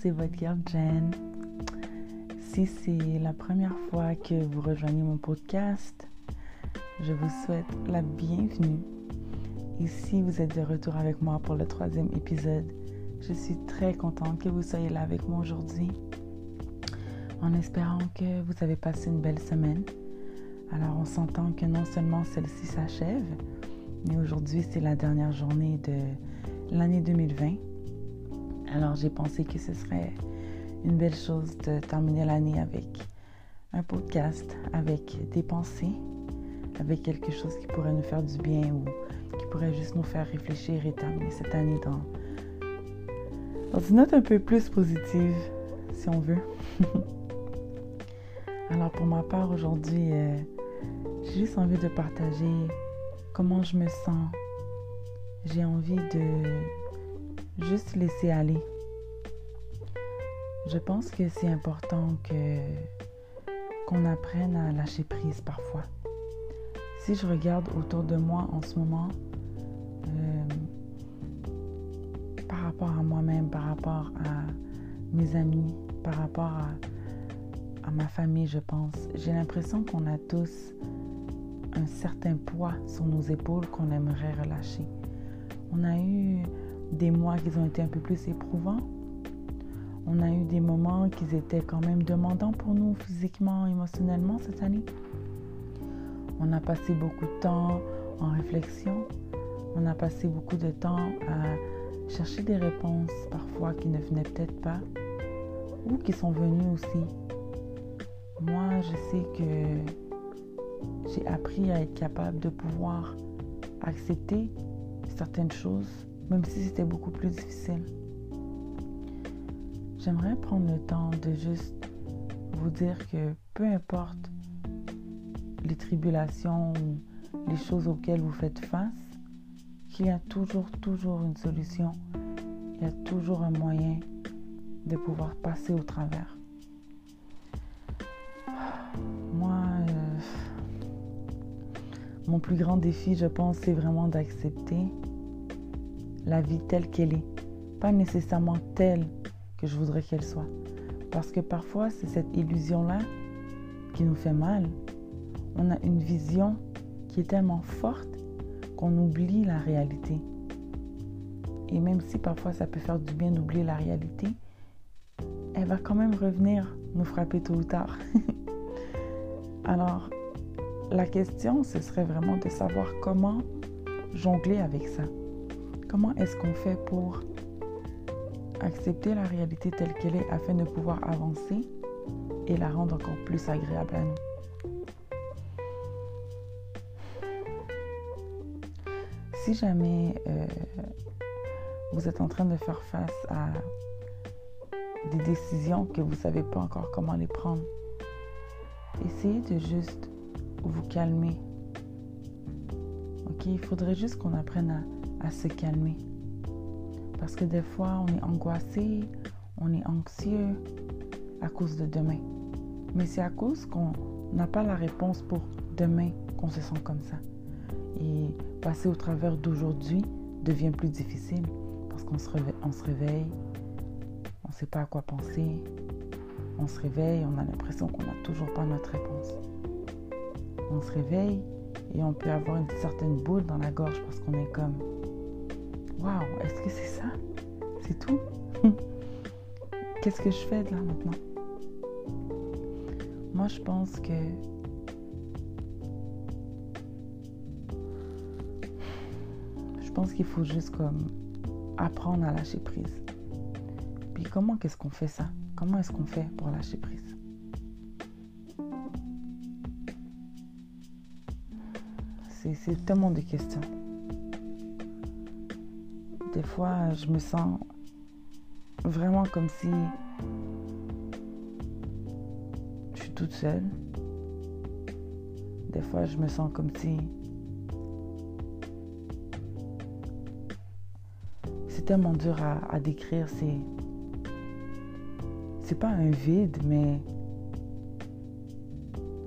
c'est votre girl Jen. Si c'est la première fois que vous rejoignez mon podcast, je vous souhaite la bienvenue. Et si vous êtes de retour avec moi pour le troisième épisode, je suis très contente que vous soyez là avec moi aujourd'hui. En espérant que vous avez passé une belle semaine. Alors on s'entend que non seulement celle-ci s'achève, mais aujourd'hui c'est la dernière journée de l'année 2020. Alors j'ai pensé que ce serait une belle chose de terminer l'année avec un podcast, avec des pensées, avec quelque chose qui pourrait nous faire du bien ou qui pourrait juste nous faire réfléchir et terminer cette année dans, une note un peu plus positive, si on veut. Alors pour ma part aujourd'hui, euh, j'ai juste envie de partager comment je me sens. J'ai envie de juste laisser aller. Je pense que c'est important que qu'on apprenne à lâcher prise parfois. Si je regarde autour de moi en ce moment, euh, par rapport à moi-même, par rapport à mes amis, par rapport à, à ma famille, je pense, j'ai l'impression qu'on a tous un certain poids sur nos épaules qu'on aimerait relâcher. On a eu des mois qui ont été un peu plus éprouvants. On a eu des moments qui étaient quand même demandants pour nous physiquement, émotionnellement cette année. On a passé beaucoup de temps en réflexion. On a passé beaucoup de temps à chercher des réponses parfois qui ne venaient peut-être pas ou qui sont venues aussi. Moi, je sais que j'ai appris à être capable de pouvoir accepter certaines choses même si c'était beaucoup plus difficile. J'aimerais prendre le temps de juste vous dire que peu importe les tribulations ou les choses auxquelles vous faites face, qu'il y a toujours, toujours une solution. Il y a toujours un moyen de pouvoir passer au travers. Moi, euh, mon plus grand défi, je pense, c'est vraiment d'accepter la vie telle qu'elle est, pas nécessairement telle que je voudrais qu'elle soit. Parce que parfois, c'est cette illusion-là qui nous fait mal. On a une vision qui est tellement forte qu'on oublie la réalité. Et même si parfois ça peut faire du bien d'oublier la réalité, elle va quand même revenir nous frapper tôt ou tard. Alors, la question, ce serait vraiment de savoir comment jongler avec ça. Comment est-ce qu'on fait pour accepter la réalité telle qu'elle est afin de pouvoir avancer et la rendre encore plus agréable à nous? Si jamais euh, vous êtes en train de faire face à des décisions que vous ne savez pas encore comment les prendre, essayez de juste vous calmer. Il faudrait juste qu'on apprenne à à se calmer. Parce que des fois, on est angoissé, on est anxieux à cause de demain. Mais c'est à cause qu'on n'a pas la réponse pour demain qu'on se sent comme ça. Et passer au travers d'aujourd'hui devient plus difficile parce qu'on se réveille, on se réveille, on ne sait pas à quoi penser, on se réveille, on a l'impression qu'on n'a toujours pas notre réponse. On se réveille et on peut avoir une certaine boule dans la gorge parce qu'on est comme Waouh, est-ce que c'est ça? C'est tout? Qu'est-ce que je fais de là maintenant? Moi, je pense que je pense qu'il faut juste comme apprendre à lâcher prise. Puis comment qu'est-ce qu'on fait ça? Comment est-ce qu'on fait pour lâcher prise? C'est tellement de questions des fois, je me sens vraiment comme si je suis toute seule. Des fois, je me sens comme si c'est tellement dur à, décrire. C'est c'est pas un vide, mais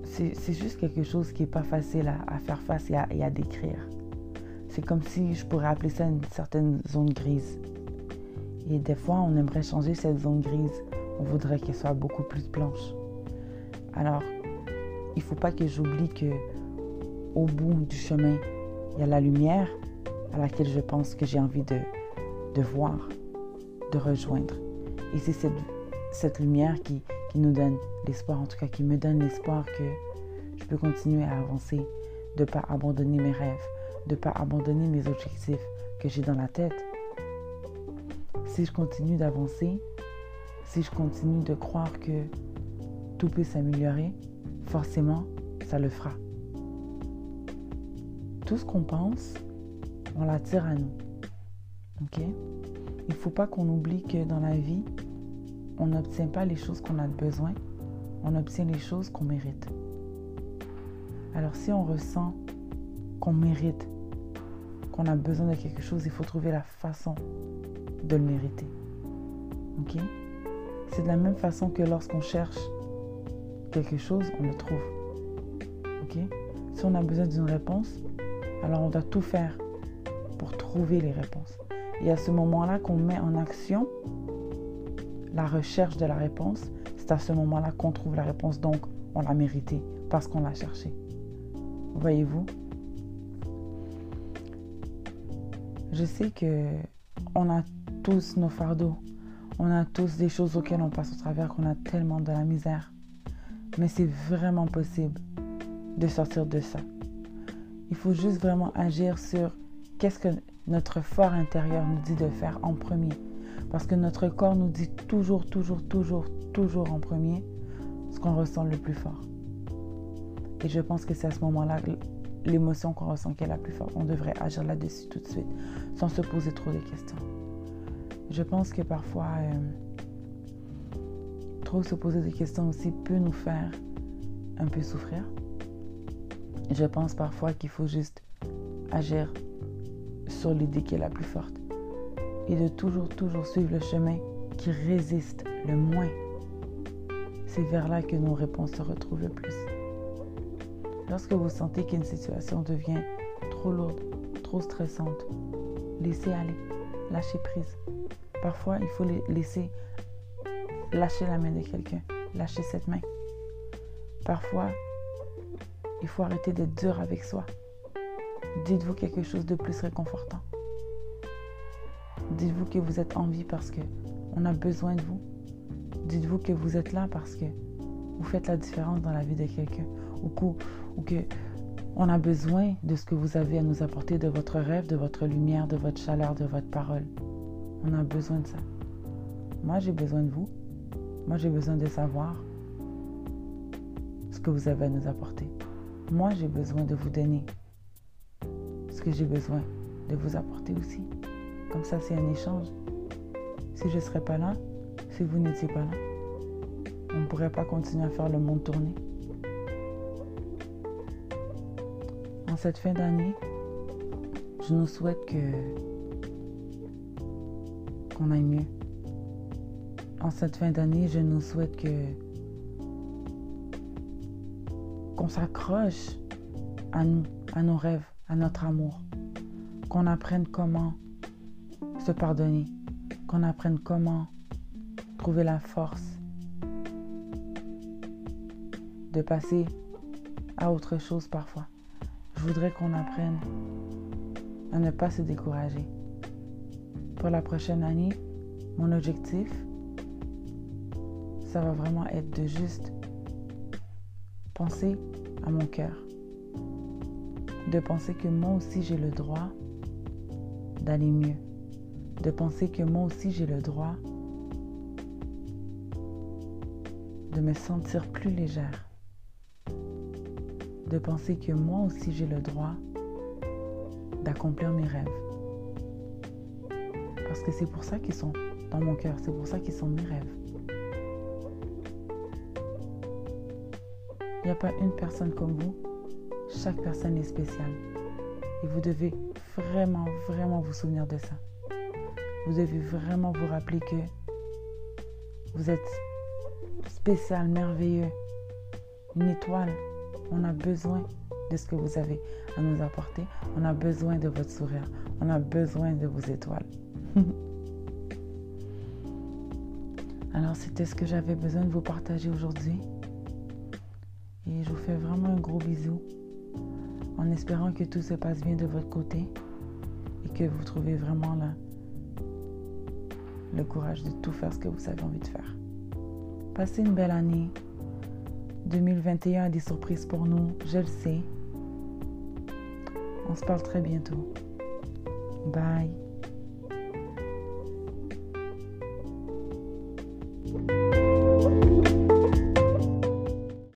c'est juste quelque chose qui est pas facile à, faire face et à décrire. C'est comme si je pourrais appeler ça une certaine zone grise. Et des fois, on aimerait changer cette zone grise. On voudrait qu'elle soit beaucoup plus blanche. Alors, il ne faut pas que j'oublie que au bout du chemin, il y a la lumière à laquelle je pense que j'ai envie de, de voir, de rejoindre. Et c'est cette, cette lumière qui, qui nous donne l'espoir, en tout cas qui me donne l'espoir que je peux continuer à avancer, de ne pas abandonner mes rêves, de ne pas abandonner mes objectifs que j'ai dans la tête. Si je continue d'avancer, si je continue de croire que tout peut s'améliorer, forcément, ça le fera. Tout ce qu'on pense, on l'attire à nous. OK? Il ne faut pas qu'on oublie que dans la vie, on n'obtient pas les choses qu'on a besoin, on obtient les choses qu'on mérite. Alors si on ressent qu'on mérite, qu'on a besoin de quelque chose, il faut trouver la façon de le mériter. C'est de la même façon que lorsqu'on cherche quelque chose, on le trouve. OK? Si on a besoin d'une réponse, alors on doit tout faire pour trouver les réponses. Et à ce moment-là qu'on met en action la recherche de la réponse, c'est à ce moment-là qu'on trouve la réponse. Donc, on l'a mérité parce qu'on l'a cherché. Voyez-vous? Je sais que on a tous nos fardeaux. On a tous des choses auxquelles on passe au travers, qu'on a tellement de la misère. Mais c'est vraiment possible de sortir de ça. Il faut juste vraiment agir sur qu'est-ce que notre fort intérieur nous dit de faire en premier. Parce que notre corps nous dit toujours, toujours, toujours, toujours en premier ce qu'on ressent le plus fort. Et je pense que c'est à ce moment-là l'émotion qu'on ressent qui est la plus forte. On devrait agir là-dessus tout de suite, sans se poser trop de questions. Je pense que parfois, euh, trop se poser des questions aussi peut nous faire un peu souffrir. Je pense parfois qu'il faut juste agir sur l'idée qui est la plus forte et de toujours, toujours suivre le chemin qui résiste le moins. C'est vers là que nos réponses se retrouvent le plus. Lorsque vous sentez qu'une situation devient trop lourde, trop stressante, laissez aller, lâchez prise. Parfois, il faut laisser lâcher la main de quelqu'un, lâcher cette main. Parfois, il faut arrêter d'être dur avec soi. Dites-vous quelque chose de plus réconfortant. Dites-vous que vous êtes en vie parce que on a besoin de vous. Dites-vous que vous êtes là parce que vous faites la différence dans la vie de quelqu'un ou que, on a besoin de ce que vous avez à nous apporter, de votre rêve, de votre lumière, de votre chaleur, de votre parole. On a besoin de ça. Moi, j'ai besoin de vous. Moi, j'ai besoin de savoir ce que vous avez à nous apporter. Moi, j'ai besoin de vous donner ce que j'ai besoin de vous apporter aussi. Comme ça, c'est un échange. Si je ne serais pas là, si vous n'étiez pas là, on ne pourrait pas continuer à faire le monde tourner. En cette fin d'année, je nous souhaite que qu'on aille mieux. En cette fin d'année, je nous souhaite que qu'on s'accroche à nous, à nos rêves, à notre amour, qu'on apprenne comment se pardonner, qu'on apprenne comment trouver la force de passer à autre chose parfois. Voudrais qu'on apprenne à ne pas se décourager. Pour la prochaine année, mon objectif, ça va vraiment être de juste penser à mon cœur. De penser que moi aussi j'ai le droit d'aller mieux de penser que moi aussi j'ai le droit de me sentir plus légère, de penser que moi aussi j'ai le droit d'accomplir mes rêves. Parce que c'est pour ça qu'ils sont dans mon cœur, c'est pour ça qu'ils sont mes rêves. Il n'y a pas une personne comme vous, chaque personne est spéciale. Et vous devez vraiment, vraiment vous souvenir de ça vous devez vraiment vous rappeler que vous êtes spécial, merveilleux, une étoile. On a besoin de ce que vous avez à nous apporter. On a besoin de votre sourire. On a besoin de vos étoiles. Alors c'était ce que j'avais besoin de vous partager aujourd'hui. Et je vous fais vraiment un gros bisou en espérant que tout se passe bien de votre côté et que vous trouvez vraiment le courage de tout faire ce que vous avez envie de faire. Passez une belle année. 2021 a des surprises pour nous, je le sais. On se parle très bientôt. Bye.